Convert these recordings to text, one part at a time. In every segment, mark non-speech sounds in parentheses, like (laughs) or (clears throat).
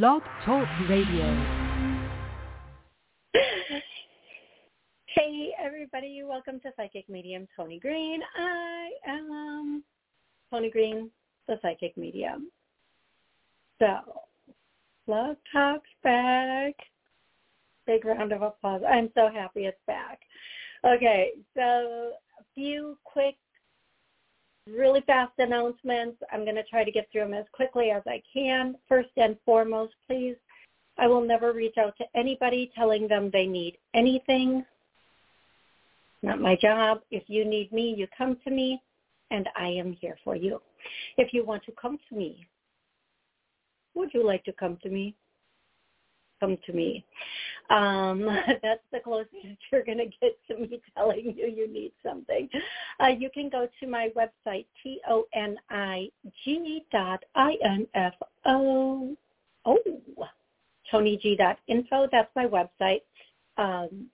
Blog Talk Radio. Hey everybody, welcome to Psychic Medium Toni Greene. I am um, Toni Greene, the Psychic Medium. So, Love Talks back. Big round of applause. I'm so happy it's back. Okay, so a few quick really fast announcements. I'm going to try to get through them as quickly as I can. First and foremost, please, I will never reach out to anybody telling them they need anything. Not my job. If you need me, you come to me, and I am here for you. If you want to come to me, would you like to come to me? Come to me. Um, (laughs) that's the closest (laughs) you're going to get to me telling you you need something. Uh, you can go to my website, T-O-N-I-G dot I-N-F-O. Oh, ToniG.info. That's my website. Um,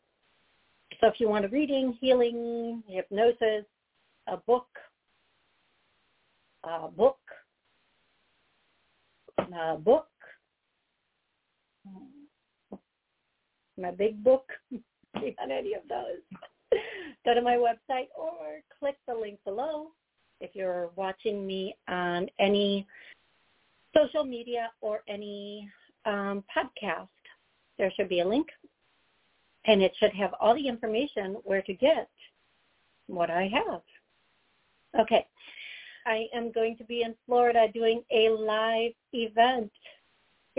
so if you want a reading, healing, hypnosis, a book, a book, a book, my big book, (laughs) on any of those, (laughs) go to my website or click the link below. If you're watching me on any social media or any um, podcast, there should be a link and it should have all the information where to get what I have. Okay. I am going to be in Florida doing a live event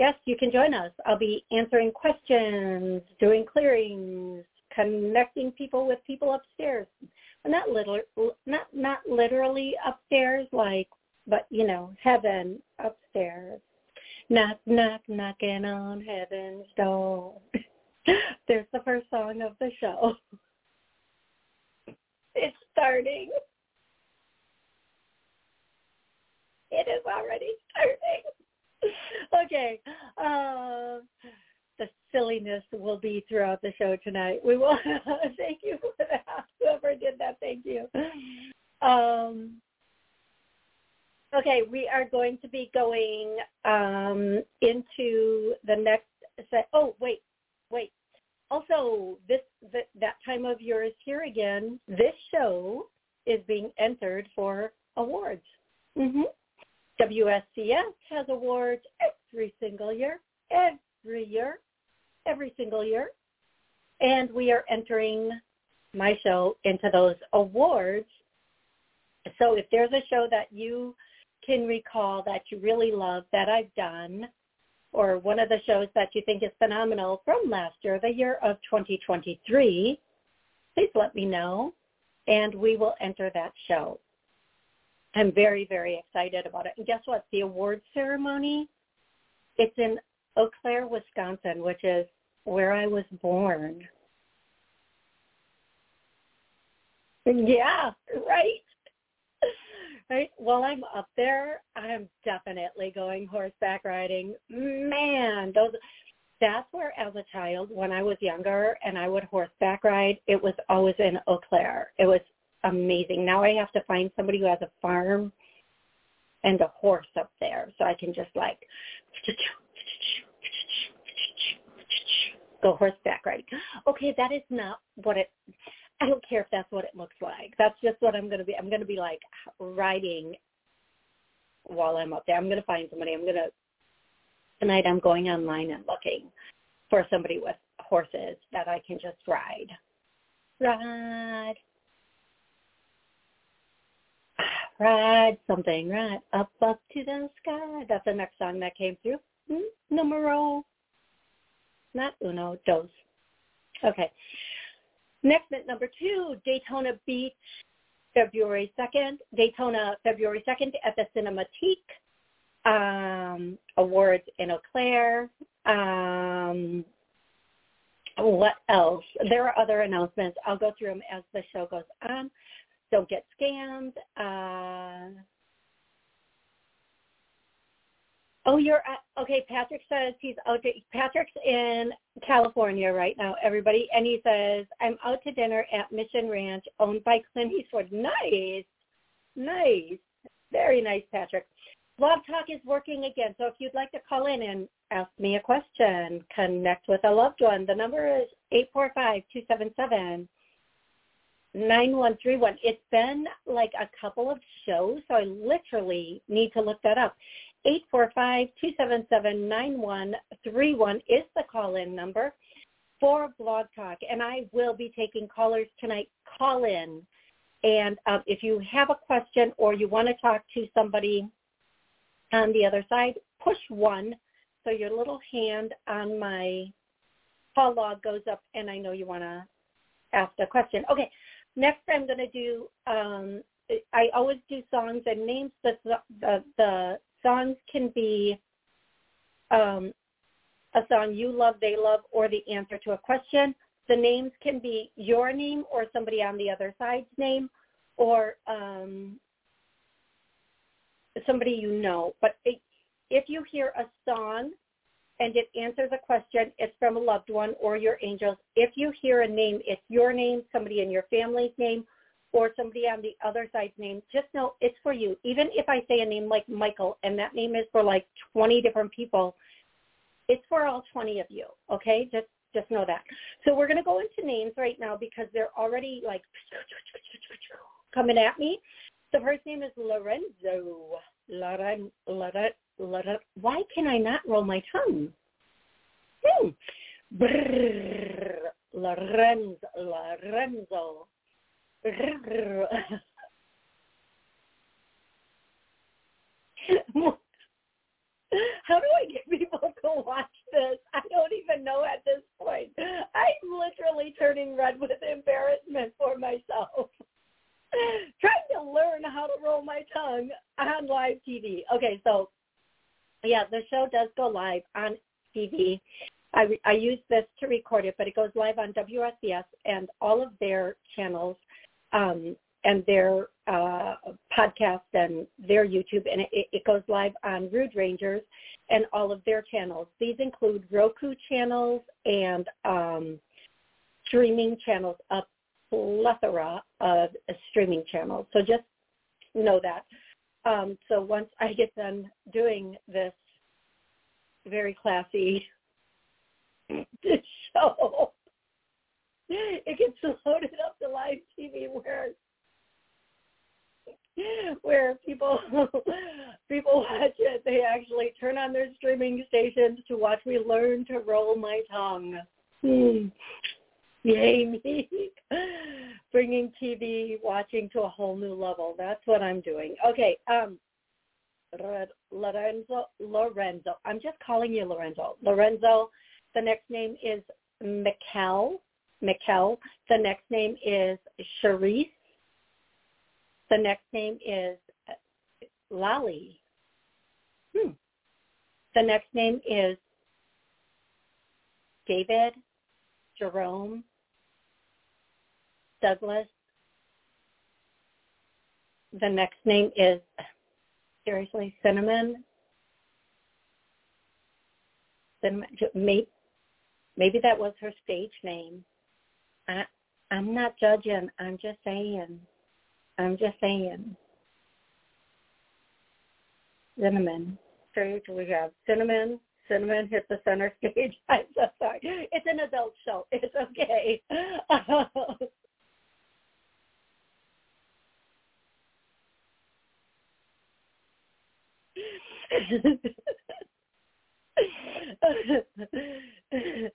yes, you can join us. I'll be answering questions, doing clearings, connecting people with people upstairs. Not literally, not not literally upstairs, like, but you know, heaven upstairs. Knock, knock, knocking on heaven's door. (laughs) There's the first song of the show. (laughs) It's starting. It is already starting. (laughs) okay. Uh, the silliness will be throughout the show tonight. We will (laughs) thank you for that. Whoever did that, thank you. Um, okay, we are going to be going um, into the next set. Oh, wait, wait. Also, this the, that time of year is here again. This show is being entered for awards. Mm-hmm. WSCS has awards every single year, every year, every single year. And we are entering my show into those awards. So if there's a show that you can recall that you really love that I've done, or one of the shows that you think is phenomenal from last year, the year of 2023, please let me know and we will enter that show. I'm very, very excited about it. And guess what? The award ceremony, it's in Eau Claire, Wisconsin, which is where I was born. Yeah, right. Right. While I'm up there, I'm definitely going horseback riding. Man, those that's where as a child when I was younger and I would horseback ride, it was always in Eau Claire. It was amazing. Now I have to find somebody who has a farm and a horse up there so I can just like go horseback riding. Okay, that is not what it I don't care if that's what it looks like. That's just what I'm going to be. I'm going to be like riding while I'm up there. I'm going to find somebody. I'm going to tonight I'm going online and looking for somebody with horses that I can just ride. Ride. Ride something, right up, up to the sky. That's the next song that came through. Hmm? Numero, not uno, dos. Okay. Next at number two, Daytona Beach, February 2nd. Daytona, February 2nd at the Cinematique. Um, awards in Eau Claire. Um, what else? There are other announcements. I'll go through them as the show goes on don't get scammed. Uh, oh, you're uh, okay. Patrick says he's out. To, Patrick's in California right now, everybody, and he says I'm out to dinner at Mission Ranch, owned by Clint Eastwood. Nice, nice, very nice, Patrick. Blog Talk is working again, so if you'd like to call in and ask me a question, connect with a loved one. The number is eight four five two seven seven nine one three one. It's been like a couple of shows, so I literally need to look that up. Eight four five two seven seven nine one three one is the call-in number for Blog Talk, and I will be taking callers tonight. Call in, and um, if you have a question or you want to talk to somebody on the other side, push one so your little hand on my call log goes up, and I know you want to ask a question. Okay, next I'm going to do. Um, I always do songs and names. The the, the songs can be um, a song you love, they love, or the answer to a question. The names can be your name or somebody on the other side's name, or um, somebody you know. But it, if you hear a song and it answers a question, it's from a loved one or your angels. If you hear a name, it's your name, somebody in your family's name, or somebody on the other side's name. Just know it's for you. Even if I say a name like Michael and that name is for like 20 different people, it's for all 20 of you. Okay, just just know that. So we're going to go into names right now because they're already like coming at me. The first name is Lorenzo. Loren, Loren. Why can I not roll my tongue? Hmm. Brrr, Lorenzo. Lorenzo. Brrr. (laughs) How do I get people to watch this? I don't even know at this point. I'm literally turning red with embarrassment for myself. (laughs) Trying to learn how to roll my tongue on live TV. Okay, so yeah, the show does go live on TV. I, I use this to record it, but it goes live on WSCS and all of their channels. Um, and their uh, podcast and their YouTube, and it, it goes live on Rude Rangers and all of their channels. These include Roku channels and um, streaming channels, a plethora of streaming channels. So just know that. Um, so once I get done doing this very classy (laughs) show, it gets loaded up to live TV where where people (laughs) people watch it. They actually turn on their streaming stations to watch me learn to roll my tongue. Hmm. Yay me. Bringing TV watching to a whole new level. That's what I'm doing. Okay. Um Lorenzo Lorenzo. I'm just calling you Lorenzo. Lorenzo. The next name is Mikkel. Mikkel. The next name is Charisse. The next name is Lally. Hmm. The next name is David, Jerome, Douglas. The next name is seriously Cinnamon. Cinnamon. Maybe, maybe that was her stage name. I, I'm not judging. I'm just saying. I'm just saying. Cinnamon. Stage we have cinnamon. Cinnamon hit the center stage. (laughs) I'm so sorry. It's an adult show. It's okay. (laughs) (laughs)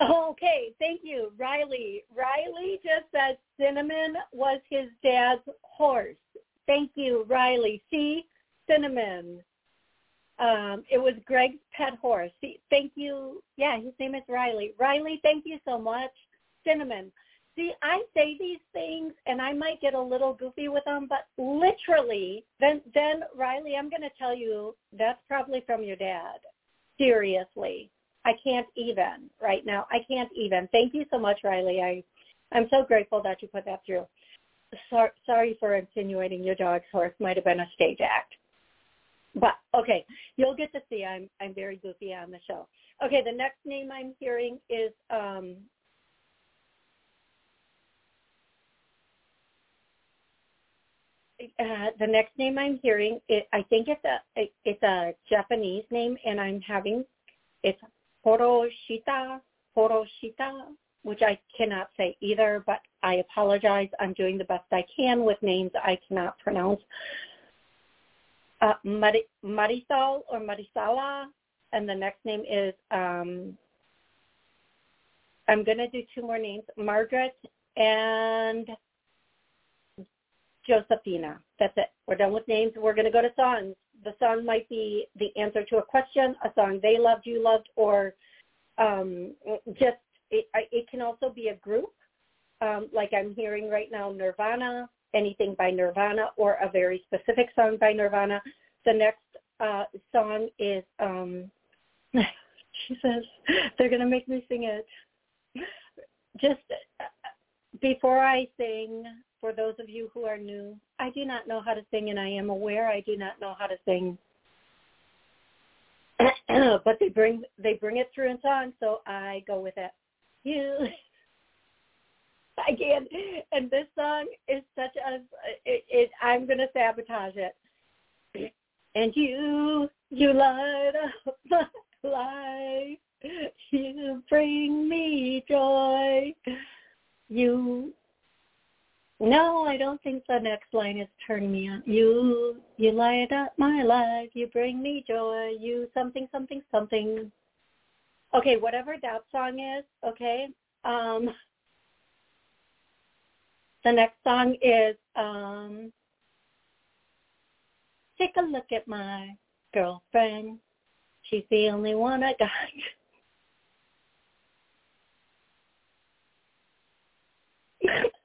Okay, thank you, Riley. Riley just said Cinnamon was his dad's horse. Thank you, Riley. See, Cinnamon. Um, it was Greg's pet horse. See, thank you. Yeah, his name is Riley. Riley, thank you so much. Cinnamon. See, I say these things and I might get a little goofy with them, but literally, then, then Riley, I'm going to tell you that's probably from your dad. Seriously. I can't even right now. I can't even. Thank you so much, Riley. I, I'm so grateful that you put that through. So, sorry for insinuating your dog's horse might have been a stage act. But okay, you'll get to see I'm I'm very goofy on the show. Okay, the next name I'm hearing is um uh, the next name I'm hearing, it, I think it's a it, it's a Japanese name, and I'm having it's Horoshita Horoshita, which I cannot say either, but I apologize. I'm doing the best I can with names I cannot pronounce. Uh, Marisol or Marisala, and the next name is um, I'm going to do two more names, Margaret and Josephina. That's it. We're done with names. We're going to go to songs. The song might be the answer to a question, a song they loved, you loved, or um, just it, it can also be a group, um, like I'm hearing right now, Nirvana, anything by Nirvana, or a very specific song by Nirvana. The next uh, song is, um, (laughs) she says, they're going to make me sing it. Just uh, before I sing, for those of you who are new, I do not know how to sing, and I am aware I do not know how to sing. (clears throat) but they bring they bring it through in song, so I go with it. You, (laughs) I can't. And this song is such a it. it I'm gonna sabotage it. (clears throat) And you, you light up (laughs) my life. You bring me joy. You no, I don't think the next line is turn me on. You you light up my life, you bring me joy, you something something something. Okay, whatever that song is, okay. Um the next song is um Take a look at my girlfriend. She's the only one I got. (laughs)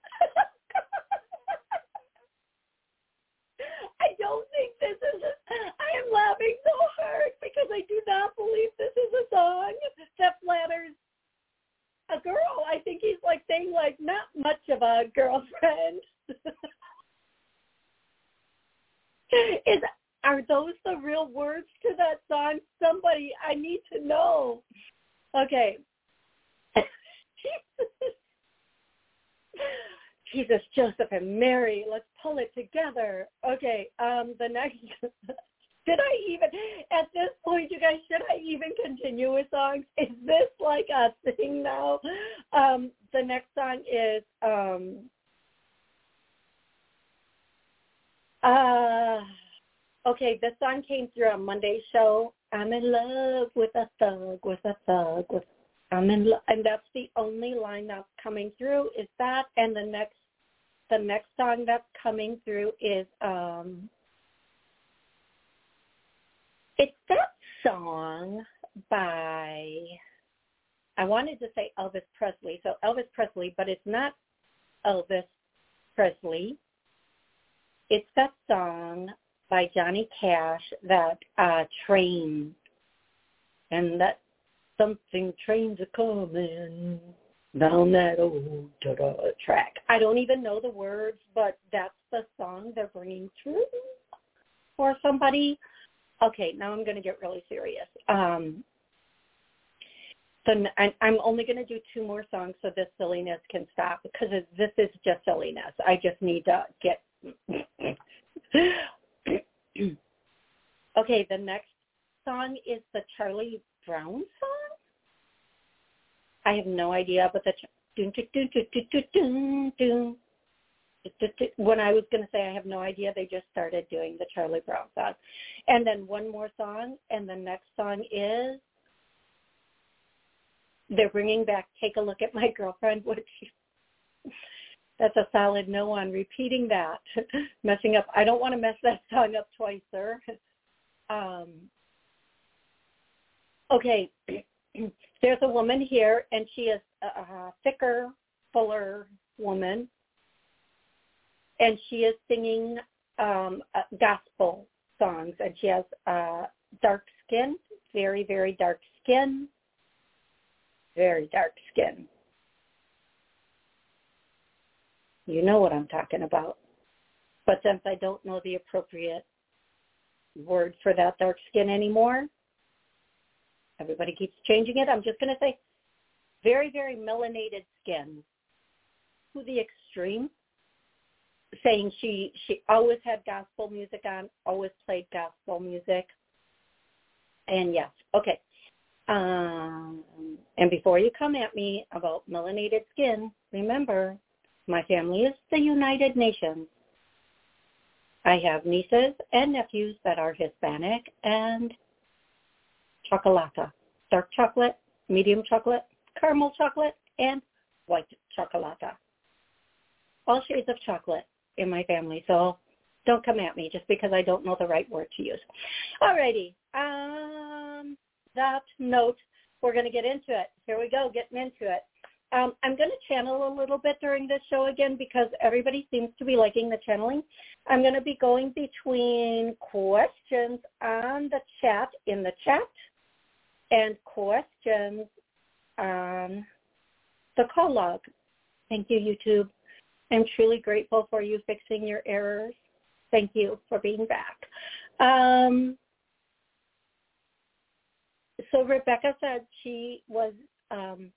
I don't think this is. A, I am laughing so hard because I do not believe this is a song that flatters a girl. I think he's like saying like not much of a girlfriend. (laughs) is are those the real words to that song? Somebody, I need to know. Okay. (laughs) Jesus, Joseph, and Mary. Let's pull it together. Okay, um, the next. (laughs) did I even, at this point, you guys, should I even continue with songs? Is this like a thing now? Um, the next song is, um, uh, okay, this song came through on Monday's show. I'm in love with a thug, with a thug, with I'm in love, and that's the only line that's coming through is that, and the next the next song that's coming through is um it's that song by I wanted to say Elvis Presley. So Elvis Presley, but it's not Elvis Presley. It's that song by Johnny Cash that uh train and that something trains are coming down that old track. I don't even know the words, but that's the song they're bringing through for somebody. Okay, now I'm going to get really serious. Um, so I'm only going to do two more songs so this silliness can stop because this is just silliness. I just need to get. (clears throat) okay, the next song is the Charlie Brown song. I have no idea, but the when I was going to say I have no idea, they just started doing the Charlie Brown song. And then one more song, and the next song is they're bringing back Take a Look at My Girlfriend, which that's a solid no on repeating that. (laughs) Messing up. I don't want to mess that song up twice, sir. Um, okay. (clears throat) there's a woman here, and she is a, thicker, fuller woman, and she is singing um, uh, gospel songs, and she has uh, dark skin, very, very dark skin, very dark skin. You know what I'm talking about. But since I don't know the appropriate word for that dark skin anymore, Everybody keeps changing it. I'm just going to say very, very melanated skin to the extreme. saying she she always had gospel music on, always played gospel music. And yes, okay. Um, and before you come at me about melanated skin, remember, my family is the United Nations. I have nieces and nephews that are Hispanic and chocolata, dark chocolate, medium chocolate, caramel chocolate, and white chocolata. All shades of chocolate in my family, so don't come at me just because I don't know the right word to use. Alrighty. Um, that note, we're going to get into it. Here we go, getting into it. Um, I'm going to channel a little bit during this show again because everybody seems to be liking the channeling. I'm going to be going between questions on the chat, in the chat, and questions on the call log. Thank you, YouTube. I'm truly grateful for you fixing your errors. Thank you for being back. Um, so Rebecca said she was um,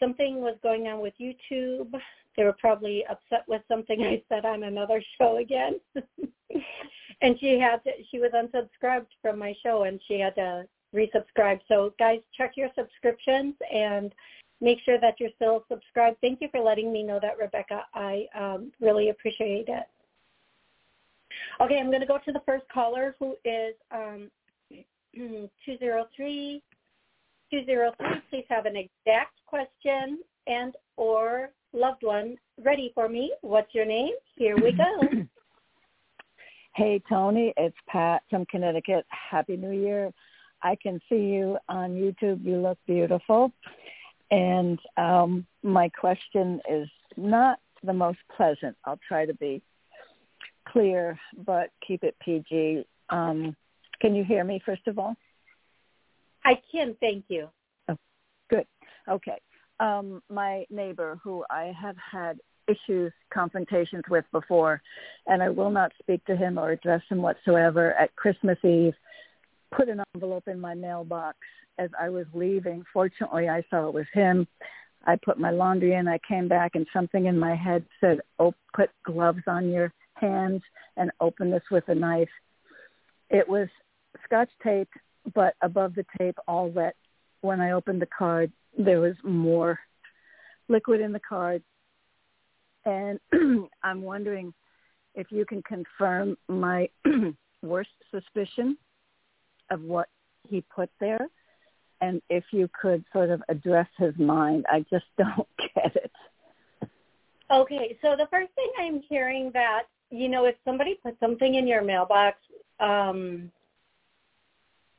something was going on with YouTube. They were probably upset with something (laughs) I said on another show again. (laughs) and she had to, she was unsubscribed from my show and she had to resubscribe. So guys, check your subscriptions and make sure that you're still subscribed. Thank you for letting me know that, Rebecca. I um, really appreciate it. Okay, I'm going to go to the first caller who is um, (clears throat) 203 203. Please have an exact question and or loved one ready for me. What's your name? Here we go. (clears throat) Hey, Toni, It's Pat from Connecticut. Happy New Year. I can see you on YouTube. You look beautiful. And um, my question is not the most pleasant. I'll try to be clear, but keep it PG. Um, can you hear me, first of all? I can, thank you. Oh, good. Okay. Um, my neighbor, who I have had issues, confrontations with before, and I will not speak to him or address him whatsoever at Christmas Eve, put an envelope in my mailbox as I was leaving. Fortunately, I saw it was him. I put my laundry in. I came back, and something in my head said, "Oh, put gloves on your hands and open this with a knife." It was scotch tape, but above the tape, all wet. When I opened the card, there was more liquid in the card, and (clears throat) I'm wondering if you can confirm my (clears throat) worst suspicion of what he put there and if you could sort of address his mind. I just (laughs) don't get it. Okay, so the first thing I'm hearing that, you know, if somebody puts something in your mailbox um,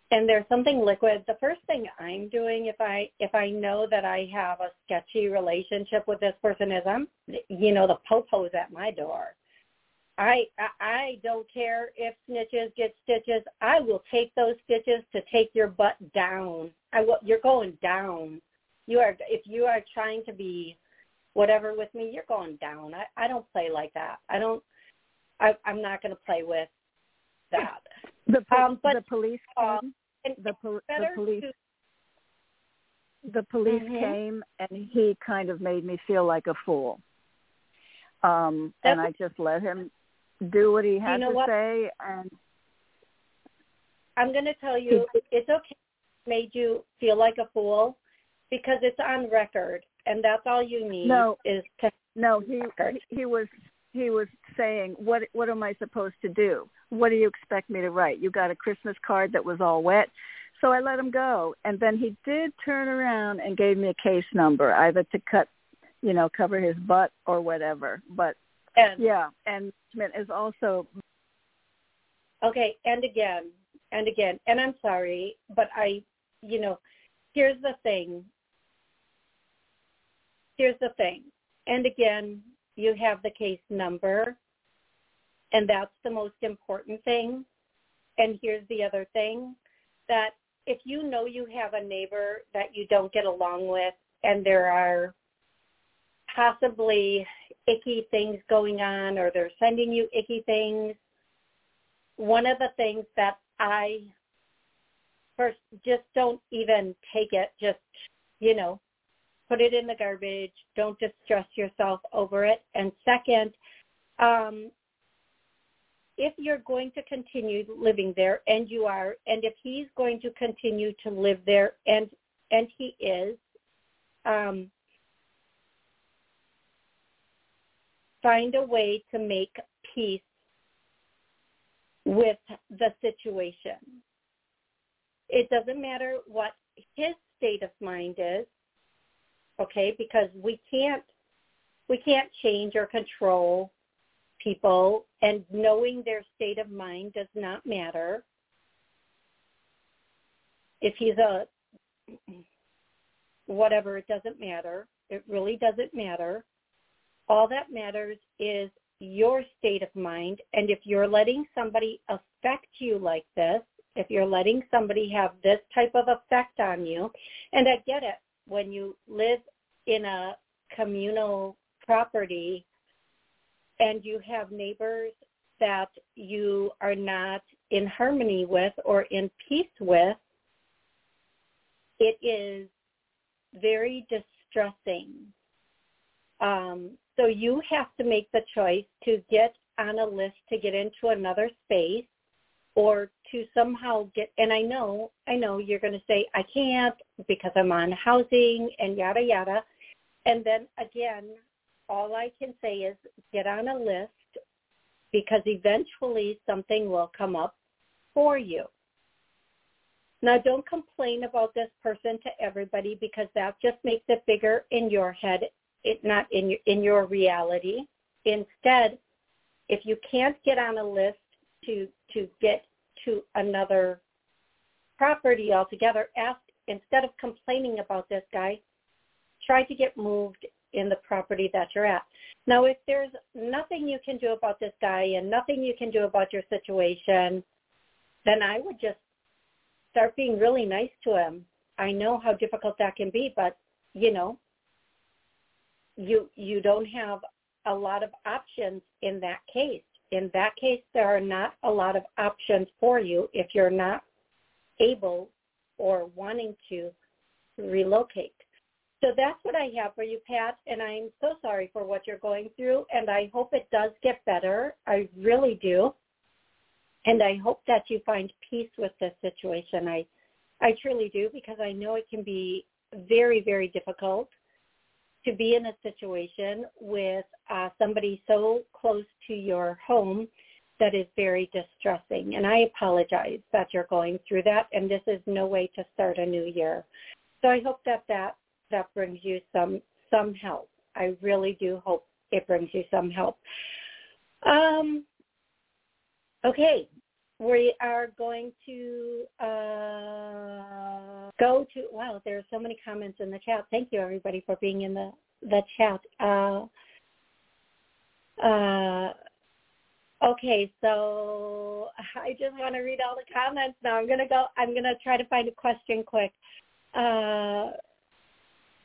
and there's something liquid, the first thing I'm doing if I if I know that I have a sketchy relationship with this person is I'm, you know, the popo's at my door. I, I don't care if snitches get stitches. I will take those stitches to take your butt down. I will, you're going down. You are if you are trying to be whatever with me, you're going down. I, I don't play like that. I don't. I, I'm not going to play with that. The, po- um, but, the police uh, came. Uh, the, po- the police. To, the police mm-hmm. came and he kind of made me feel like a fool. Um, and I just let him do what he has you know to what? say and I'm going to tell you it's okay made you feel like a fool because it's on record and that's all you need no, is to No, he he was he was saying what what am I supposed to do? What do you expect me to write? You got a Christmas card that was all wet. So I let him go and then he did turn around and gave me a case number either to cut you know cover his butt or whatever. But and yeah, and is also okay. And again, and again, and I'm sorry, but I, you know, here's the thing. Here's the thing. And again, you have the case number, and that's the most important thing. And here's the other thing that if you know you have a neighbor that you don't get along with and there are possibly icky things going on or they're sending you icky things, one of the things that I first just don't even take it, just, you know, put it in the garbage. Don't distress yourself over it. And second, um, if you're going to continue living there, and you are, and if he's going to continue to live there, and and he is, um, find a way to make peace with the situation. It doesn't matter what his state of mind is, okay? Because we can't we can't change or control people and knowing their state of mind does not matter. If he's a whatever, it doesn't matter. It really doesn't matter. All that matters is your state of mind. And if you're letting somebody affect you like this, if you're letting somebody have this type of effect on you, and I get it, when you live in a communal property and you have neighbors that you are not in harmony with or in peace with, it is very distressing. Um, so you have to make the choice to get on a list to get into another space or to somehow get and I know I know you're going to say I can't because I'm on housing and yada yada and then again all I can say is get on a list because eventually something will come up for you. Now don't complain about this person to everybody because that just makes it bigger in your head, it not in your, in your reality. Instead, if you can't get on a list to to get to another property altogether, ask instead of complaining about this guy, try to get moved in the property that you're at. Now, if there's nothing you can do about this guy and nothing you can do about your situation, then I would just start being really nice to him. I know how difficult that can be, but you know, you you don't have a lot of options in that case. In that case, there are not a lot of options for you if you're not able or wanting to relocate. So that's what I have for you, Pat, and I'm so sorry for what you're going through, and I hope it does get better. I really do. And I hope that you find peace with this situation. I I truly do because I know it can be very, very difficult to be in a situation with uh, somebody so close to your home that is very distressing. And I apologize that you're going through that, and this is no way to start a new year. So I hope that that that brings you some some help. I really do hope it brings you some help. Um, okay, we are going to uh, go to. Wow, there are so many comments in the chat. Thank you, everybody, for being in the the chat. Uh, uh, okay, so (laughs) I just want to read all the comments now. I'm gonna go. I'm gonna try to find a question quick. Uh,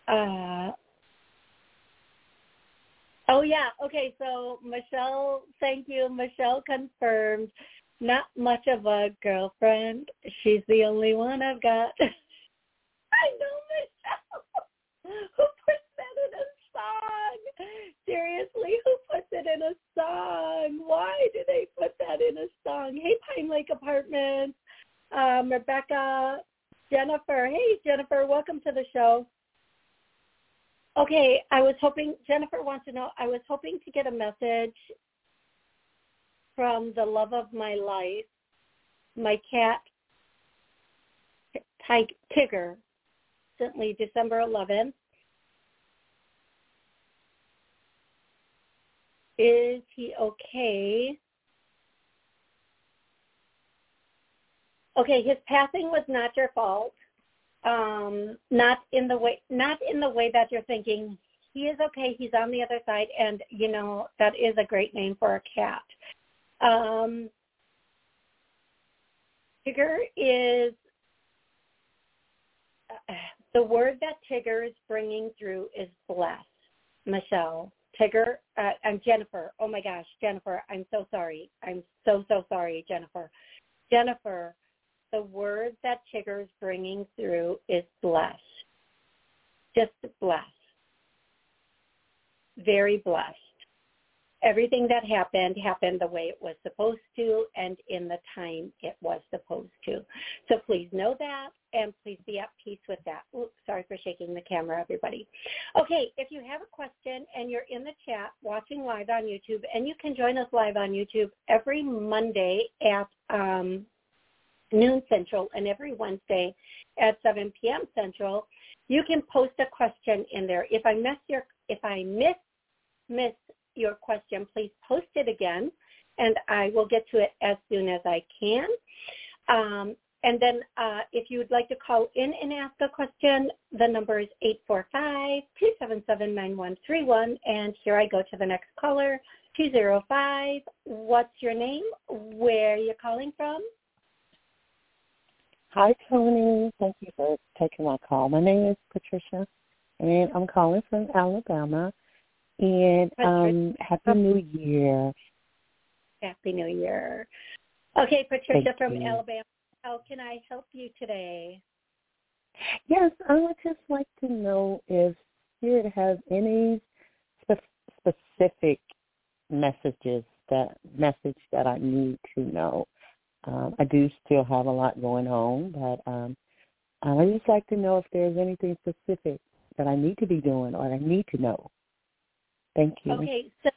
uh, oh yeah, okay. So Michelle, thank you. Michelle confirmed. Not much of a girlfriend. She's the only one I've got. (laughs) I know Michelle. Who puts that in a song? Seriously, who puts it in a song? Why do they put that in a song? Hey, Pine Lake Apartments. Um, Rebecca, Jennifer. Hey, Jennifer, welcome to the show. Okay, I was hoping Jennifer wants to know. I was hoping to get a message from the love of my life, my cat Tigger, recently December 11th. Is he okay? Okay, his passing was not your fault um, not in the way not in the way that you're thinking. He is okay. He's on the other side, and you know that is a great name for a cat. Um, Tigger is the word that Tigger is bringing through is bless. Michelle, Tigger, uh, I'm Jennifer. Oh my gosh, Jennifer, I'm so sorry. I'm so so sorry, Jennifer. Jennifer, the word that Tigger is bringing through is blessed. Just blessed. Very blessed. Everything that happened happened the way it was supposed to and in the time it was supposed to. So please know that and please be at peace with that. Oops, sorry for shaking the camera, everybody. Okay, if you have a question and you're in the chat watching live on YouTube, and you can join us live on YouTube every Monday at um, noon Central and every Wednesday at 7 p.m. Central, you can post a question in there. If I miss your if I miss miss your question, please post it again, and I will get to it as soon as I can. Um, and then uh, if you would like to call in and ask a question, the number is 845-277-9131. And here I go to the next caller, 205. What's your name? Where are you calling from? Hi, Toni. Thank you for taking my call. My name is Patricia, and I'm calling from Alabama. And um, Happy New Year. Happy New Year. Okay, Patricia Thank from you. Alabama. How can I help you today? Yes, I would just like to know if Spirit has any spe- specific messages that message that I need to know. Um, I do still have a lot going on, but um, I would just like to know if there's anything specific that I need to be doing or I need to know. Thank you. Okay, so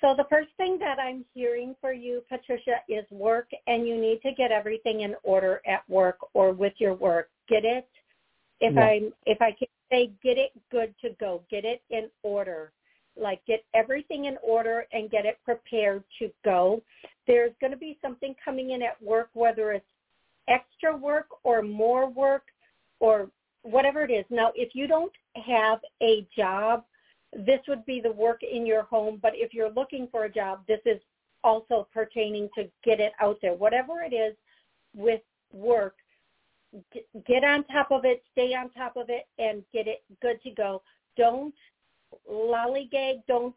so the first thing that I'm hearing for you, Patricia, is work, and you need to get everything in order at work or with your work. Get it? If Yeah. I if I can say, get it good to go. Get it in order. Like get everything in order and get it prepared to go. There's going to be something coming in at work, whether it's extra work or more work or whatever it is. Now, if you don't have a job this would be the work in your home, but if you're looking for a job, this is also pertaining to get it out there. Whatever it is with work, get on top of it, stay on top of it, and get it good to go. Don't lollygag. Don't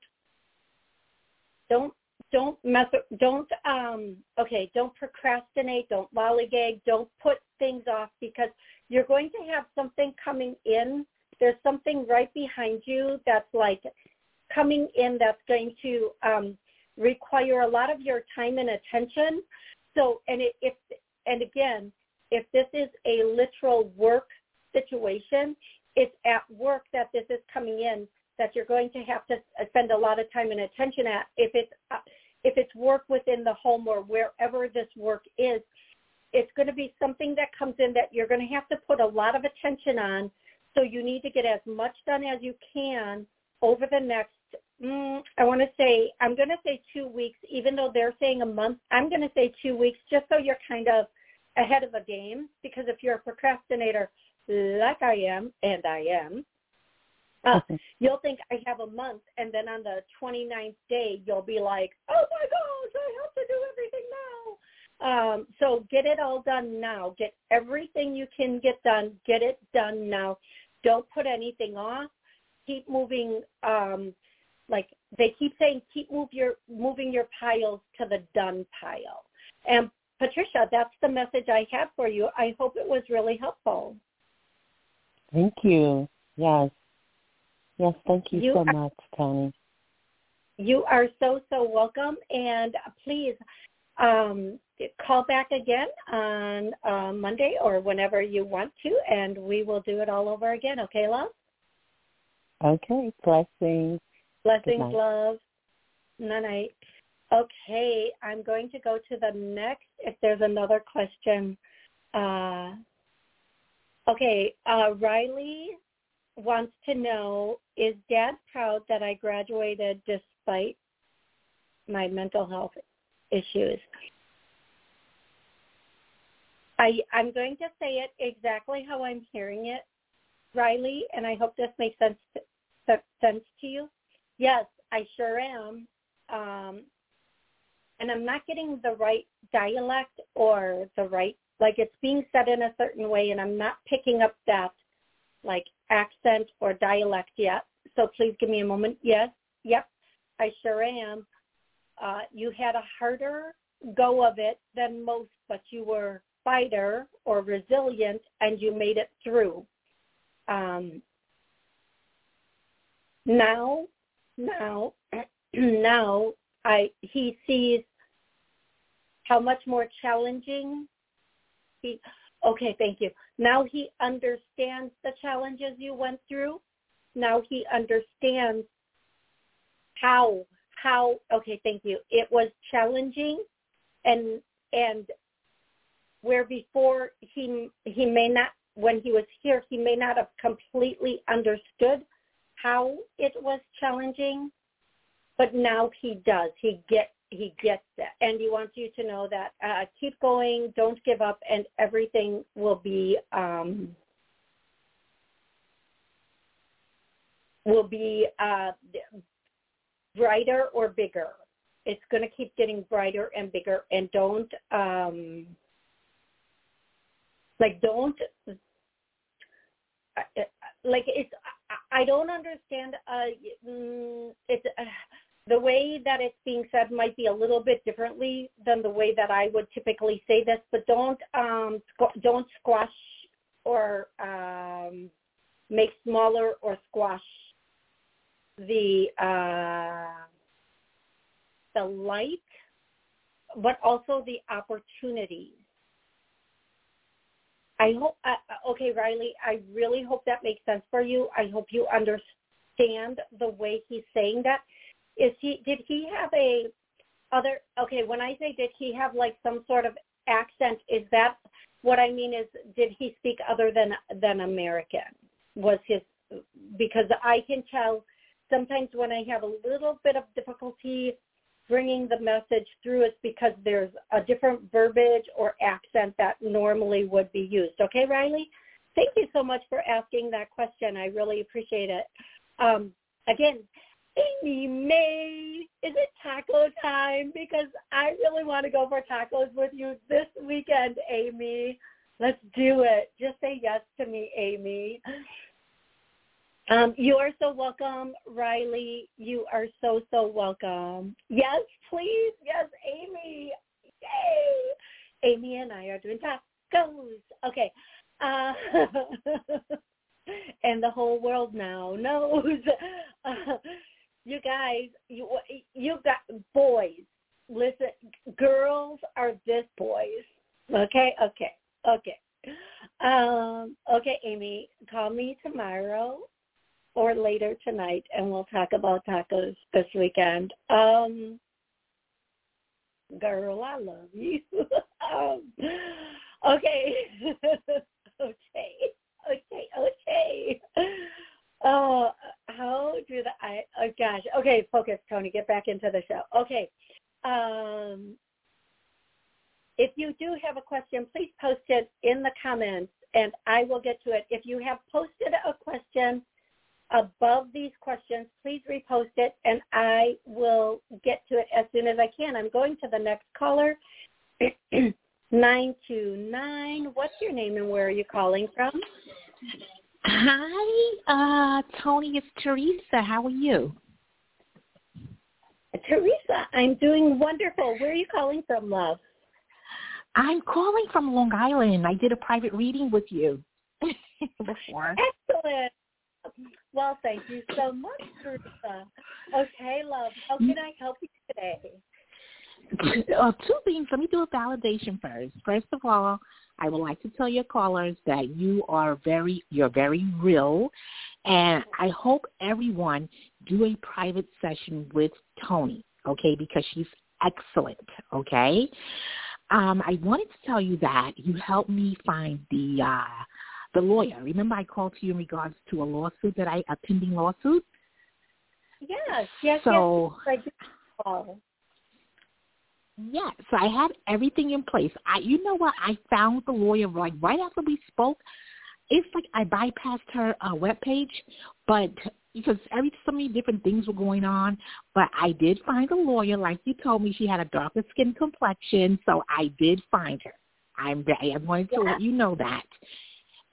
don't don't mess. Don't um. Okay. Don't procrastinate. Don't lollygag. Don't put things off because you're going to have something coming in there's something right behind you that's like coming in that's going to um, require a lot of your time and attention. So, and it, if and again, if this is a literal work situation, it's at work that this is coming in that you're going to have to spend a lot of time and attention at. If it's uh, if it's work within the home or wherever this work is, it's going to be something that comes in that you're going to have to put a lot of attention on so you need to get as much done as you can over the next, mm, I want to say, I'm going to say two weeks, even though they're saying a month. I'm going to say two weeks just so you're kind of ahead of the game because if you're a procrastinator like I am, and I am, uh, you'll think I have a month, and then on the 29th day, you'll be like, oh my gosh, I have to do everything now. Um, so get it all done now. Get everything you can get done. Get it done now. Don't put anything off. Keep moving. Um, like they keep saying, keep move your moving your piles to the done pile. And Patricia, that's the message I have for you. I hope it was really helpful. Thank you. Yes. Yes, thank you, You so are- much, Toni. You are so so welcome, and please um, call back again on uh, Monday or whenever you want to, and we will do it all over again. Okay, love? Okay. Blessings. Blessings, love. Night night. Okay, I'm going to go to the next. If there's another question, uh, okay. Uh, Riley wants to know: Is Dad proud that I graduated despite my mental health issues? I I'm going to say it exactly how I'm hearing it, Riley, and I hope this makes sense to, sense to you. Yes, I sure am. Um, and I'm not getting the right dialect or the right, like it's being said in a certain way and I'm not picking up that like accent or dialect yet. So please give me a moment. Yes, yep, I sure am. Uh, you had a harder go of it than most, but you were fighter or resilient and you made it through. Um, now, now, (clears throat) now I he sees how much more challenging he okay, thank you. Now he understands the challenges you went through. Now he understands how how okay, thank you. It was challenging and and where before he he may not when he was here he may not have completely understood how it was challenging but now he does he gets he gets it and he wants you to know that uh, keep going don't give up and everything will be um will be uh brighter or bigger. It's going to keep getting brighter and bigger and don't um like don't like it's I don't understand uh mm, it's uh, the way that it's being said might be a little bit differently than the way that I would typically say this but don't um don't squash or um make smaller or squash the uh the light, but also the opportunities. I hope, uh, uh, okay, Riley, I really hope that makes sense for you. I hope you understand the way he's saying that. Is he, did he have a other, okay, when I say did he have like some sort of accent, is that what I mean is did he speak other than, than American? Was his, because I can tell sometimes when I have a little bit of difficulty bringing the message through it's because there's a different verbiage or accent that normally would be used. Okay, Riley? Thank you so much for asking that question. I really appreciate it. Um, again, Amy May, is it taco time? Because I really want to go for tacos with you this weekend, Amy. Let's do it. Just say yes to me, Amy. Um, you are so welcome, Riley. You are so, so welcome. Yes, please. Yes, Amy. Yay. Amy and I are doing tacos. Okay. Uh, (laughs) and the whole world now knows. (laughs) Uh, you guys, you you got boys. Listen, girls are this boys. Okay, okay, okay. Um, okay, Amy, call me tomorrow or later tonight, and we'll talk about tacos this weekend. Um, girl, I love you. (laughs) um, (laughs) okay, okay, okay, okay. Oh, uh, how do the I? Oh gosh. Okay, focus, Toni. Get back into the show. Okay. Um, if you do have a question, please post it in the comments, and I will get to it. If you have posted a question above these questions, please repost it and I will get to it as soon as I can. I'm going to the next caller. (clears throat) 929. What's your name and where are you calling from? Hi, uh, Toni. It's Teresa. How are you? Teresa, I'm doing wonderful. Where are you calling from, love? I'm calling from Long Island. I did a private reading with you (laughs) before. Excellent. Well, thank you so much, Teresa. Okay, love. How can I help you today? Uh, two things. Let me do a validation first. First of all, I would like to tell your callers that you are very, you're very real, and I hope everyone do a private session with Toni, okay? Because she's excellent, okay? Um, I wanted to tell you that you helped me find the uh, the lawyer. Remember I called to you in regards to a lawsuit that I, a pending lawsuit? Yes, yes, so, yes. I did call. Yeah, so I had everything in place. I, you know what? I found the lawyer like right after we spoke. It's like I bypassed her uh, web page, but because every so many different things were going on. But I did find a lawyer, like you told me. She had a darker skin complexion, so I did find her. I'm I wanted to yeah. let you know that.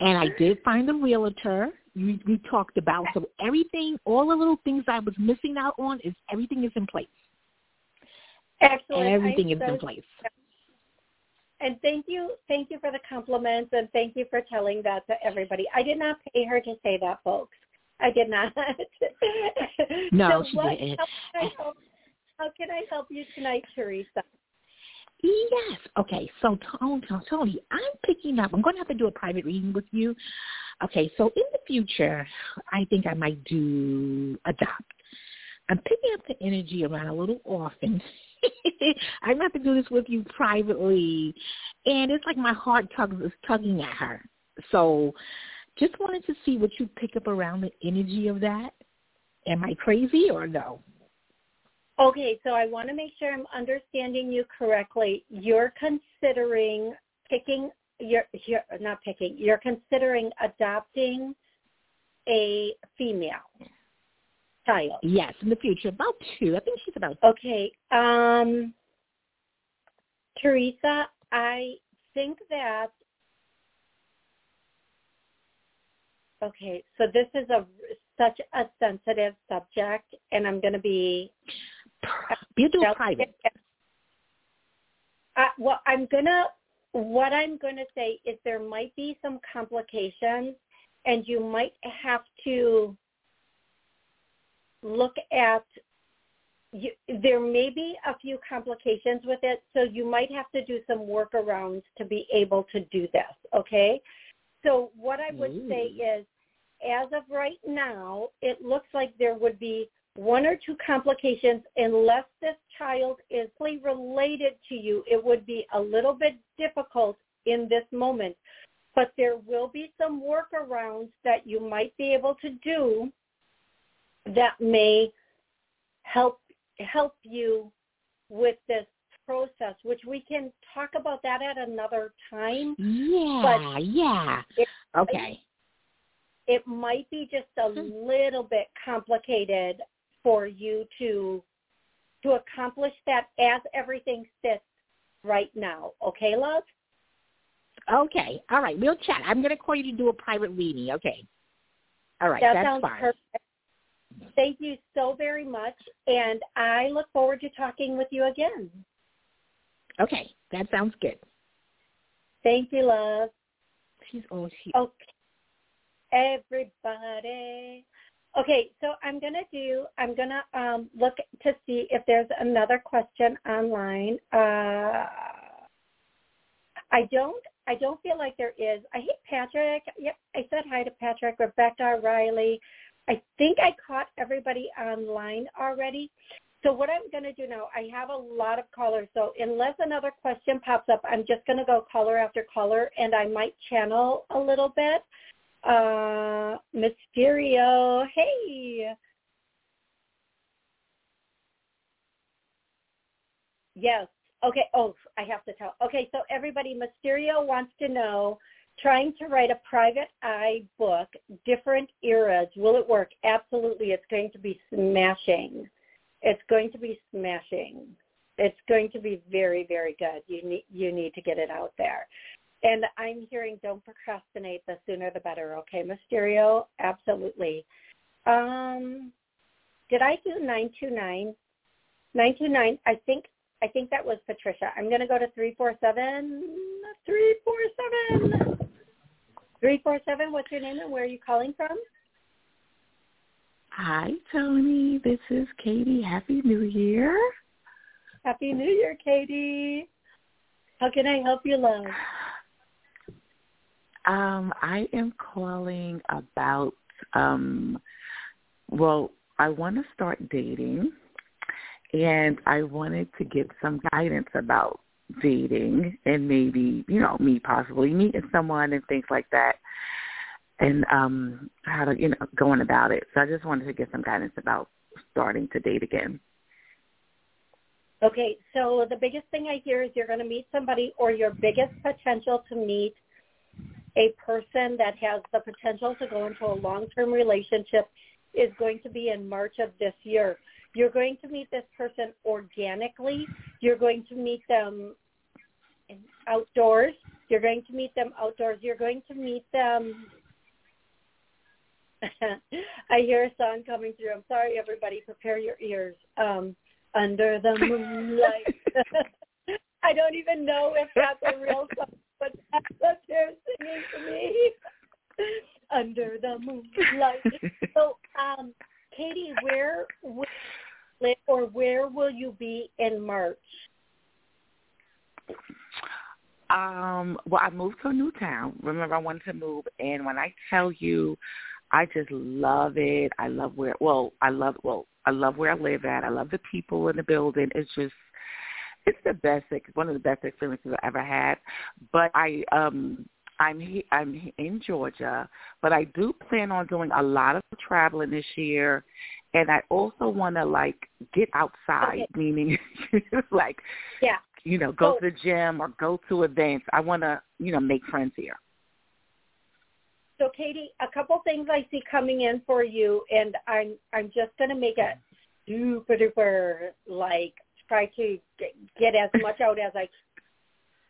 And I did find a realtor. We, we talked about so everything, all the little things I was missing out on is everything is in place. Excellent. Everything is so, in place. And thank you, thank you for the compliments, and thank you for telling that to everybody. I did not pay her to say that, folks. I did not. (laughs) No, so she what, didn't. How can, I help, how can I help you tonight, Teresa? Yes. Okay. So Toni, oh, Toni, I'm picking up. I'm going to have to do a private reading with you. Okay. So in the future, I think I might do adopt. I'm picking up the energy around a little orphan. (laughs) I'm going to have to do this with you privately, and it's like my heart tugs is tugging at her. So, just wanted to see what you pick up around the energy of that. Am I crazy or no? Okay, so I want to make sure I'm understanding you correctly. You're considering picking you're, you're not picking. You're considering adopting a female child. Yes, in the future, about two. I think she's about. two. Okay, um, Teresa, I think that. Okay, so this is a such a sensitive subject, and I'm going to be You do private. Uh, well, I'm gonna. What I'm going to say is there might be some complications, and you might have to look at. You, there may be a few complications with it, so you might have to do some workarounds to be able to do this. Okay. So what I would say is, as of right now, it looks like there would be one or two complications unless this child is related to you. It would be a little bit difficult in this moment, but there will be some workarounds that you might be able to do that may help help you with this process, which we can talk about that at another time. Yeah, yeah. It, Okay. it might be just a hmm. little bit complicated for you to to accomplish that as everything sits right now. Okay, love? Okay. All right. We'll chat. I'm going to call you to do a private reading. Okay. All right. that That's sounds fine. perfect. Thank you so very much, and I look forward to talking with you again. Okay. That sounds good. Thank you, love. She's oh she. Okay, everybody. Okay, so I'm gonna do. I'm gonna um, look to see if there's another question online. Uh, I don't. I don't feel like there is. I hate Patrick. Yep, I said hi to Patrick, Rebecca, Riley. I think I caught everybody online already. So what I'm going to do now, I have a lot of callers. So unless another question pops up, I'm just going to go caller after caller, and I might channel a little bit. Uh, Mysterio, hey. Yes. Okay. Oh, I have to tell. Okay, so everybody, Mysterio wants to know, trying to write a private eye book, different eras. Will it work? Absolutely. It's going to be smashing. It's going to be smashing. It's going to be very, very good. You need you need to get it out there. And I'm hearing don't procrastinate. The sooner the better. Okay, Mysterio. Absolutely. Um, did I do nine two nine? Nine two nine. I think I think that was Patricia. I'm going to go to three four seven. Three four seven. Three four seven. What's your name and where are you calling from? Hi, Toni. This is Katie. Happy New Year. Happy New Year, Katie. How can I help you, love? Um, I am calling about um well, I want to start dating and I wanted to get some guidance about dating and maybe, you know, me possibly meeting someone and things like that and um how to, you know, going about it. So I just wanted to get some guidance about starting to date again. Okay, so the biggest thing I hear is you're going to meet somebody or your biggest potential to meet a person that has the potential to go into a long-term relationship is going to be in March of this year. You're going to meet this person organically. You're going to meet them outdoors. You're going to meet them outdoors. You're going to meet them. (laughs) I hear a song coming through. I'm sorry, everybody. Prepare your ears. Um, under the (laughs) moonlight. (laughs) I don't even know if that's a real song, but that's what they're singing to me. (laughs) under the moonlight. (laughs) so, um, Katie, where will or where will you be in March? Um, well, I moved to a new town. Remember, I wanted to move, and when I tell you, I just love it. I love where. Well, I love. Well, I love where I live at. I love the people in the building. It's just, it's the best. One of the best experiences I've ever had. But I, um, I'm he, I'm in Georgia, but I do plan on doing a lot of traveling this year, and I also want to like get outside, okay. meaning (laughs) like yeah, you know, go so, to the gym or go to events. I want to you know make friends here. So, Katie, a couple things I see coming in for you, and I'm I'm just going to make it super duper like try to get get as much out as I.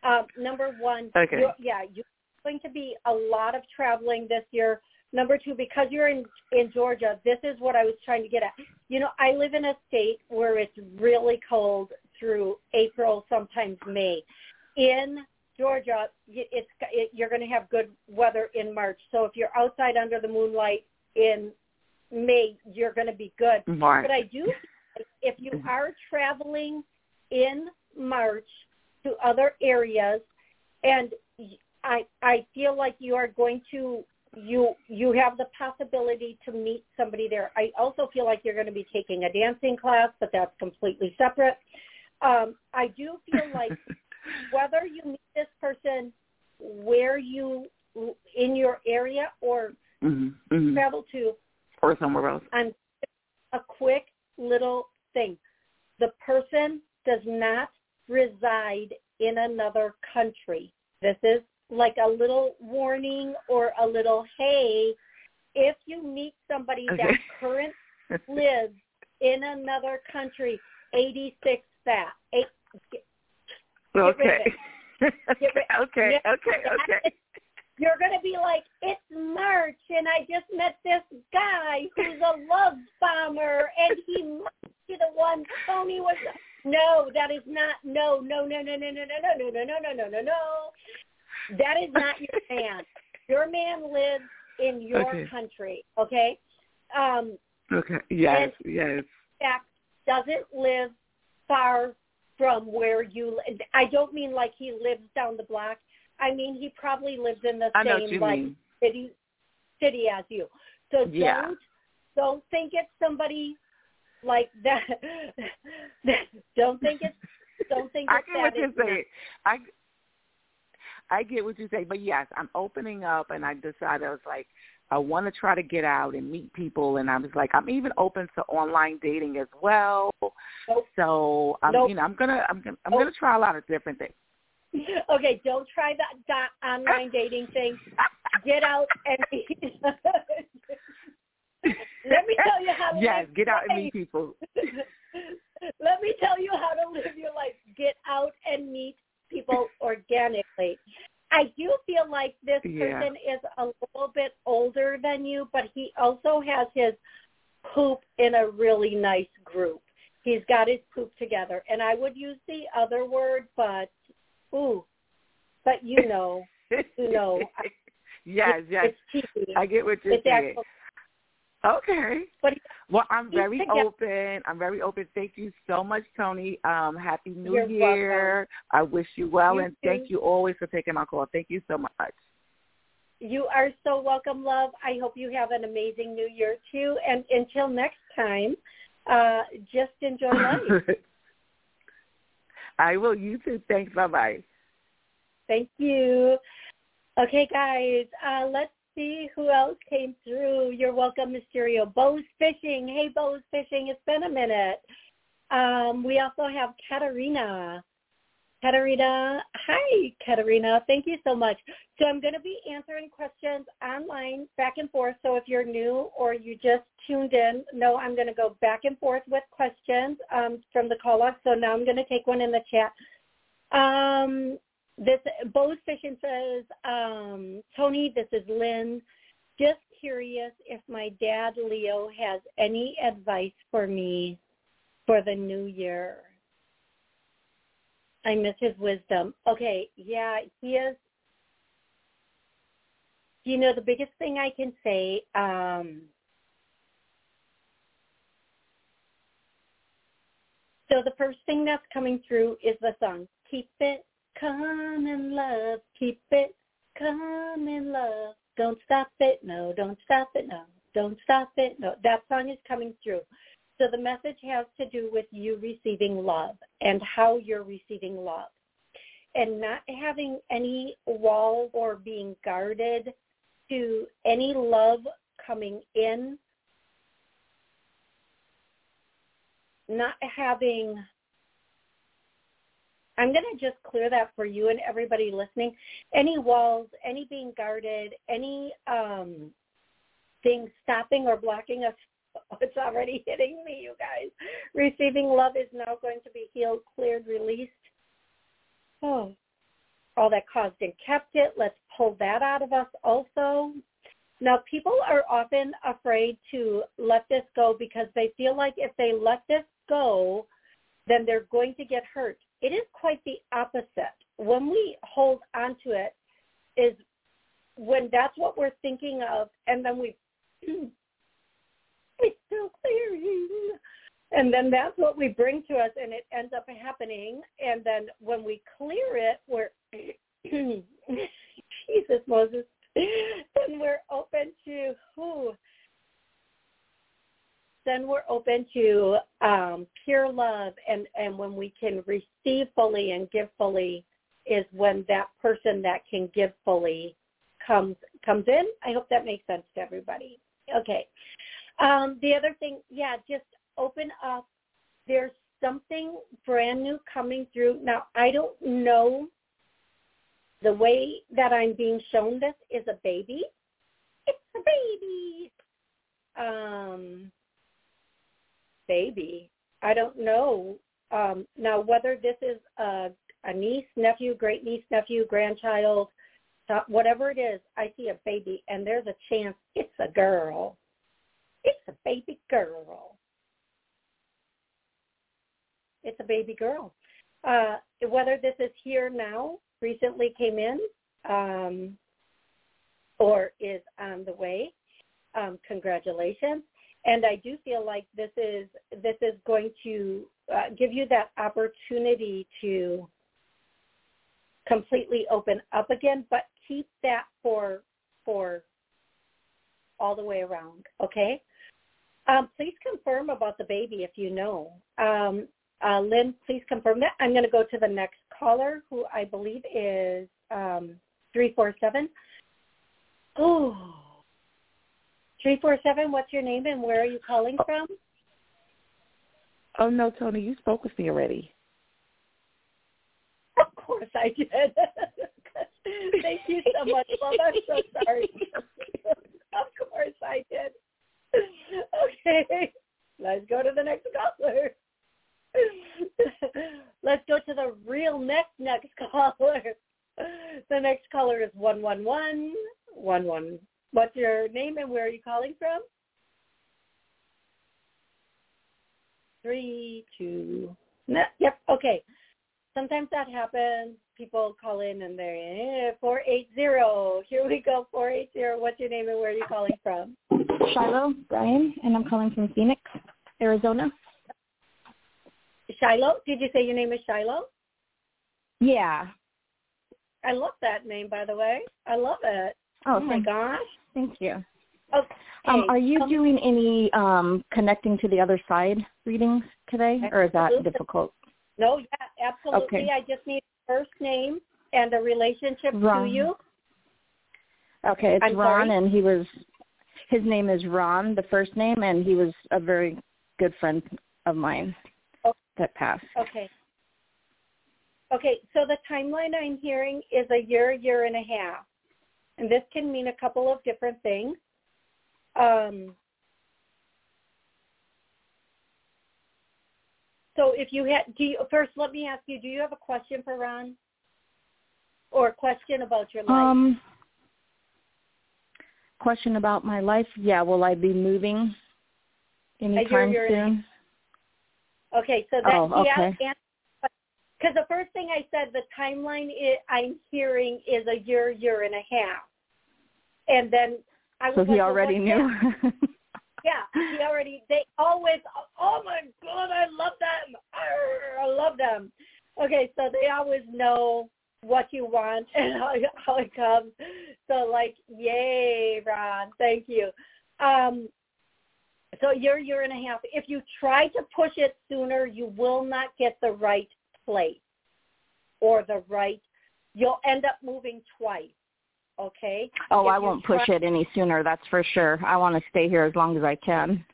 Um, number one, okay. you're, yeah, you're going to be a lot of traveling this year. Number two, because you're in in Georgia, this is what I was trying to get at. You know, I live in a state where it's really cold through April, sometimes May. In Georgia, it's it, you're going to have good weather in March. So if you're outside under the moonlight in May, you're going to be good. March. But I do, if you Mm-hmm. are traveling in March to other areas, and I I feel like you are going to you you have the possibility to meet somebody there. I also feel like you're going to be taking a dancing class, but that's completely separate. Um, I do feel (laughs) like whether you meet this person where you in your area or mm-hmm, mm-hmm. travel to or somewhere else. And a quick little thing. The person does not reside in another country. This is like a little warning or a little hey, if you meet somebody okay. that current (laughs) lives in another country, 86 that. Eight, get, okay. Get (laughs) okay, okay, (laughs) okay, okay. You're going to be like, it's March, and I just met this guy who's a love bomber, and he must be the one Toni was. No, that is not. No, no, no, no, no, no, no, no, no, no, no, no, no, no. no. That is not your man. Your man lives in your okay. country. Okay. Um, okay. Yes. and yes. Fact doesn't live far from where you. I don't mean like he lives down the block. I mean he probably lives in the I same like mean. city city as you. So Yeah. don't don't think it's somebody like that. (laughs) don't think it's don't think I get what you're saying. I I get what you're saying, but yes, I'm opening up, and I decided I was like, I want to try to get out and meet people, and I was like, I'm even open to online dating as well. Nope. So I'm, Nope. you know, I'm gonna, I'm gonna, I'm Nope. gonna try a lot of different things. (laughs) Okay, don't try that, that online dating thing. Get out and (laughs) Let me tell you how to yes, live get out and meet people. (laughs) Let me tell you how to live your life. Get out and meet people organically. I do feel like this Yeah. person is a little bit older than you, but he also has his poop in a really nice group. He's got his poop together. And I would use the other word, but ooh, but you know, you know. yes, (laughs) yes. It's cheesy. I get what you're It's saying. actual, Okay. Well, I'm very open. I'm very open. Thank you so much, Toni. Um, Happy New You're Year. I wish you well, You and too. thank you always for taking my call. Thank you so much. You are so welcome, love. I hope you have an amazing new year too. And until next time, uh, just enjoy (laughs) life. I will. You too. Thanks. Bye bye. Thank you. Okay, guys, uh, let's see who else came through. You're welcome, Mysterio. Bo's Fishing. Hey, Bo's Fishing. It's been a minute. Um, we also have Katarina. Katarina. Hi, Katerina. Thank you so much. So I'm going to be answering questions online back and forth. So if you're new or you just tuned in, no, I'm going to go back and forth with questions um, from the call off. So now I'm going to take one in the chat. Um, this Bo's Fishing says, um, Toni, this is Lynn. Just curious if my dad Leo has any advice for me for the new year. I miss his wisdom. Okay, yeah, he is you know the biggest thing I can say? Um, so the first thing that's coming through is the song "Keep It Coming, Love, Keep It Coming, Love." Don't stop it, no, don't stop it, no, don't stop it, no. That song is coming through. So the message has to do with you receiving love and how you're receiving love and not having any wall or being guarded to any love coming in, not having I'm going to just clear that for you and everybody listening. Any walls, any being guarded, any um, things stopping or blocking us, (laughs) it's already hitting me, you guys. Receiving love is now going to be healed, cleared, released. Oh, all that caused and kept it. Let's pull that out of us also. Now, people are often afraid to let this go because they feel like if they let this go, then they're going to get hurt. It is quite the opposite. When we hold onto it is when that's what we're thinking of and then we (clears throat) it's clearing and then that's what we bring to us and it ends up happening and then when we clear it we're (clears throat) jesus moses then we're open to who then we're open to um, pure love and, and when we can receive fully and give fully is when that person that can give fully comes comes in. I hope that makes sense to everybody. Okay. Um, the other thing, yeah, just open up. There's something brand new coming through. Now, I don't know the way that I'm being shown this is a baby. It's a baby. Um, baby. I don't know um, now whether this is a, a niece, nephew, great niece, nephew, grandchild, whatever it is. I see a baby, and there's a chance it's a girl. It's a baby girl. It's a baby girl. Uh, whether this is here now, recently came in, um, or is on the way, um, congratulations and I do feel like this is this is going to uh, give you that opportunity to completely open up again, but keep that for for all the way around. Okay. Um, please confirm about the baby if you know. Um, uh, Lynn, please confirm that. I'm going to go to the next caller, who I believe is um, three four seven. Oh. 347, what's your name and where are you calling from? Oh, no, Toni, you spoke with me already. Of course I did. (laughs) Thank you so much. Well, I'm so sorry. (laughs) of course I did. Okay, let's go to the next caller. Let's go to the real next next caller. The next caller is one one one one one What's your name and where are you calling from? Three, two, no, yep, okay. Sometimes that happens. People call in and they're eh, 480. Here we go, 480. What's your name and where are you calling from? Shiloh Brian, and I'm calling from Phoenix, Arizona. Shiloh? Did you say your name is Shiloh? Yeah. I love that name, by the way. I love it. Oh, oh my gosh. Thank you. Okay. Um, are you um, doing any um, connecting to the other side readings today, or is that difficult? No, yeah, absolutely. Okay. I just need first name and a relationship Ron. to you. Okay, it's I'm Ron, sorry? and he was his name is Ron, the first name, and he was a very good friend of mine okay. that passed. Okay. Okay, so the timeline I'm hearing is a year, year and a half and this can mean a couple of different things. Um, so if you had, do you, first let me ask you, do you have a question for Ron? Or a question about your life? Um, question about my life? Yeah, will I be moving anytime soon? Okay, so that, oh, okay. yeah, because the first thing I said, the timeline I'm hearing is a year, year and a half. and then I was so like, he well, already what's knew. (laughs) yeah, he already. They always. Oh my god, I love them. Arr, I love them. Okay, so they always know what you want (laughs) and how how it comes. So like, yay, Ron, thank you. Um, so you're year and a half. If you try to push it sooner, you will not get the right place or the right. You'll end up moving twice. Okay. Oh, If I won't try- push it any sooner. That's for sure. I want to stay here as long as I can.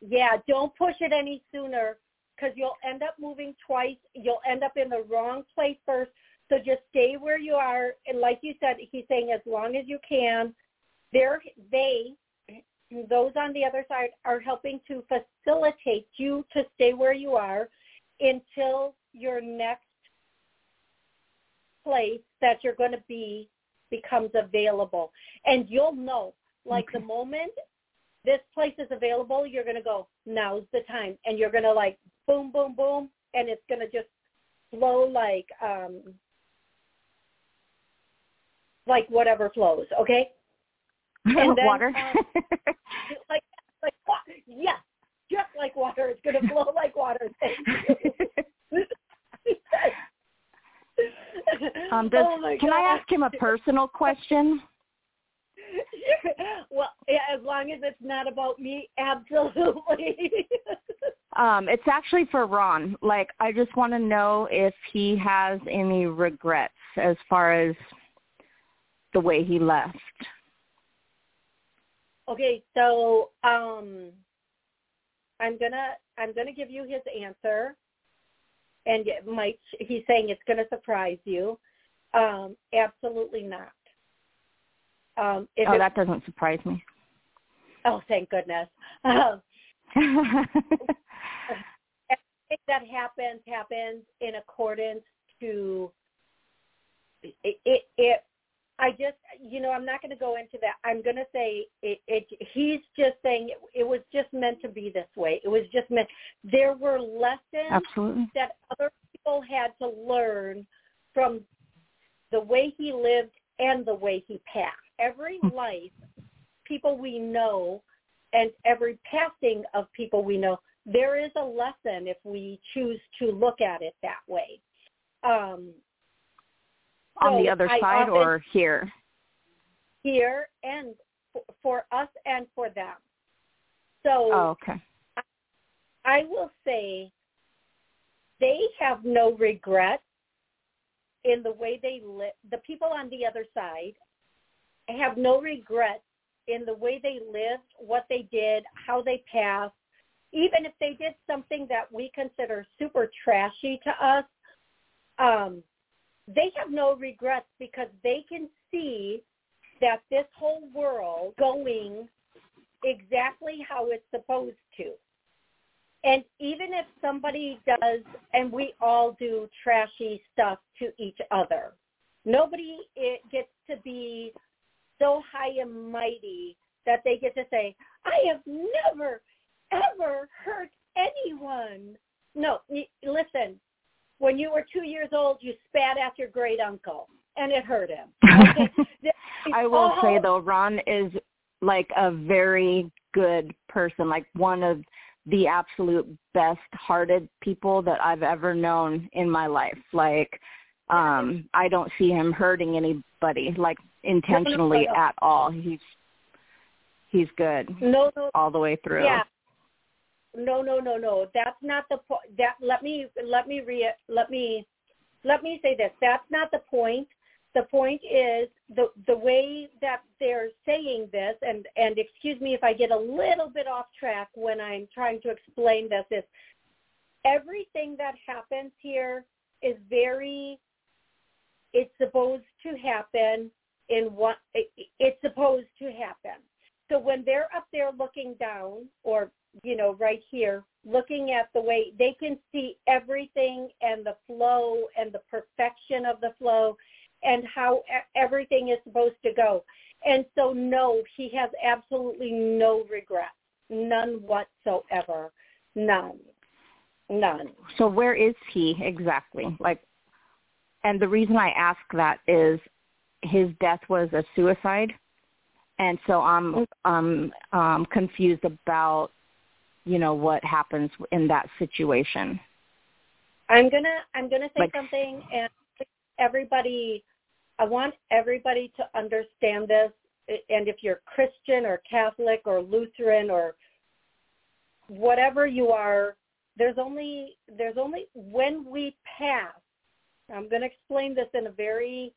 Yeah, don't push it any sooner because you'll end up moving twice. You'll end up in the wrong place first. So just stay where you are. And like you said, he's saying as long as you can. They're, they, those on the other side, are helping to facilitate you to stay where you are until your next place that you're going to be becomes available. And you'll know, like the moment this place is available, you're going to go, now's the time. And you're going to like boom, boom, boom. And it's going to just flow like, um, like whatever flows. Okay. (laughs) And then, Water. um, (laughs) like, like, yes, just like water. It's going to flow like water. (laughs) Um, (laughs) does, oh can God. I ask him a personal (laughs) question? (laughs) well, yeah, as long as it's not about me, absolutely. Um, it's actually for Ron. Like, I just want to know if he has any regrets as far as the way he left. okay, so um, I'm gonna I'm gonna give you his answer, and it might he's saying it's gonna surprise you. Um, absolutely not. Um, if Oh, it- that doesn't surprise me. oh, thank goodness. (laughs) everything that happens happens in accordance to it, it, it I just, you know, I'm not going to go into that. I'm going to say it, it. He's just saying it, it was just meant to be this way. It was just meant. There were lessons Absolutely. that other people had to learn from the way he lived and the way he passed. Every life, people we know, and every passing of people we know, there is a lesson if we choose to look at it that way. Um, On the other I side or here? here and for, for us and for them. So Oh, okay. I will say they have no regret in the way they live. The people on the other side have no regret in the way they lived, what they did, how they passed. Even if they did something that we consider super trashy to us, um, they have no regrets because they can see that this whole world going exactly how it's supposed to. And even if somebody does, and we all do trashy stuff to each other, nobody it gets to be so high and mighty that they get to say, I have never, ever hurt anyone. No, listen, when you were two years old, you spat at your great uncle, and it hurt him. (laughs) I will say though, Ron is like a very good person, like one of the absolute best hearted people that I've ever known in my life. Like um I don't see him hurting anybody like intentionally at all. He's he's good No, no, all the way through. Yeah. No, no, no, no. That's not the point. That let me let me re let me let me say this. That's not the point. The point is the the way that they're saying this, and and excuse me if I get a little bit off track when I'm trying to explain this. Is everything that happens here is very. It's supposed to happen in what it, it's supposed to happen. So when they're up there looking down, or you know, right here, looking at the way they can see everything and the flow and the perfection of the flow and how everything is supposed to go. And so no, he has absolutely no regrets. None whatsoever. None. None. So where is he exactly? Like and the reason I ask that is his death was a suicide. And so I'm um um confused about you know what happens in that situation. I'm gonna I'm gonna say Like- something, and everybody, I want everybody to understand this. And if you're Christian or Catholic or Lutheran or whatever you are, there's only there's only when we pass. I'm going to explain this in a very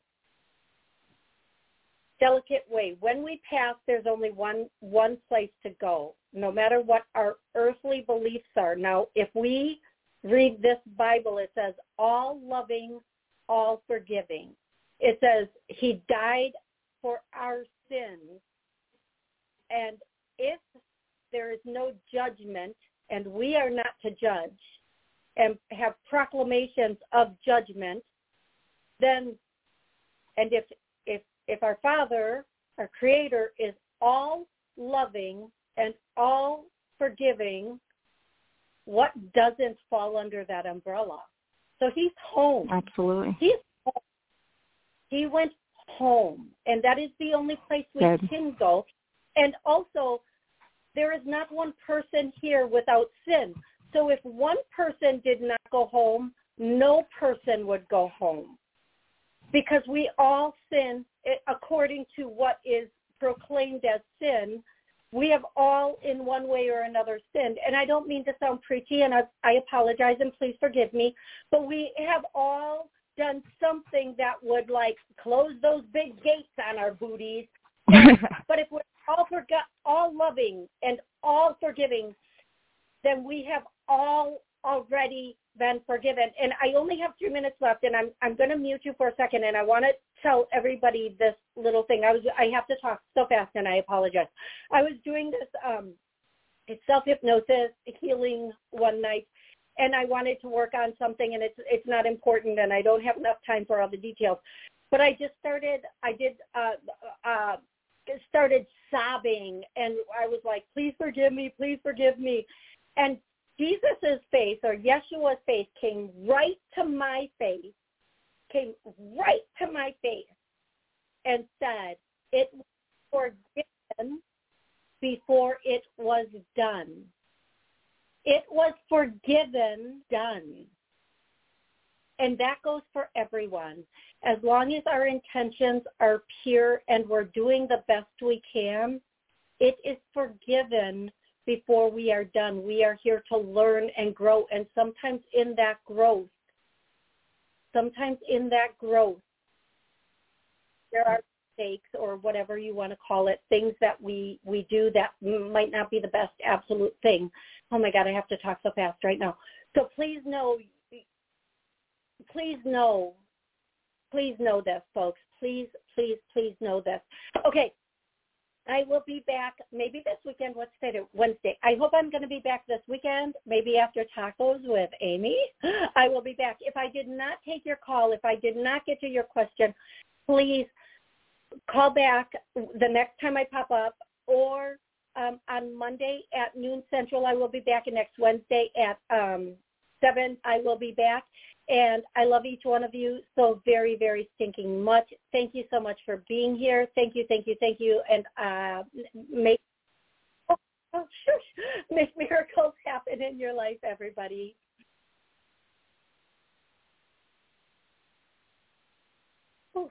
delicate way. When we pass, there's only one one place to go, no matter what our earthly beliefs are. Now, if we read this Bible, it says all loving, all forgiving. It says he died for our sins. And if there is no judgment and we are not to judge and have proclamations of judgment, then and if if our Father, our Creator, is all loving and all forgiving, what doesn't fall under that umbrella? So he's home. Absolutely. He's home. He went home, and that is the only place we Good. can go. And also, there is not one person here without sin. So if one person did not go home, no person would go home. Because we all sin according to what is proclaimed as sin. We have all in one way or another sinned. And I don't mean to sound preachy and I, I apologize and please forgive me, but we have all done something that would like close those big gates on our booties (laughs) but if we're all forgot, all loving and all forgiving, then we have all already been forgiven. And I only have three minutes left, and I'm I'm going to mute you for a second, and I want to tell everybody this little thing. I was I have to talk so fast, and I apologize. I was doing this um, it's self hypnosis healing one night, and I wanted to work on something, and it's it's not important, and I don't have enough time for all the details. But I just started. I did. Uh, uh, started sobbing and I was like, please forgive me, please forgive me. And Jesus's face or Yeshua's face came right to my face, came right to my face and said, it was forgiven before it was done. It was forgiven, done. And that goes for everyone. As long as our intentions are pure and we're doing the best we can, it is forgiven before we are done. We are here to learn and grow. And sometimes in that growth, sometimes in that growth, there are mistakes or whatever you want to call it, things that we, we do that might not be the best absolute thing. Oh my God, I have to talk so fast right now. So please know please know, please know this, folks. Please, please, please know this. Okay, I will be back maybe this weekend. What's today? Wednesday. I hope I'm going to be back this weekend, maybe after tacos with Amy. (gasps) I will be back. If I did not take your call, if I did not get to your question, please call back the next time I pop up or um, on Monday at noon central. I will be back and next Wednesday at um, 7 I will be back. And I love each one of you so very, very stinking much. Thank you so much for being here. Thank you, thank you, thank you. And uh, make oh, oh, shush, (laughs) make miracles happen in your life, everybody. Ooh.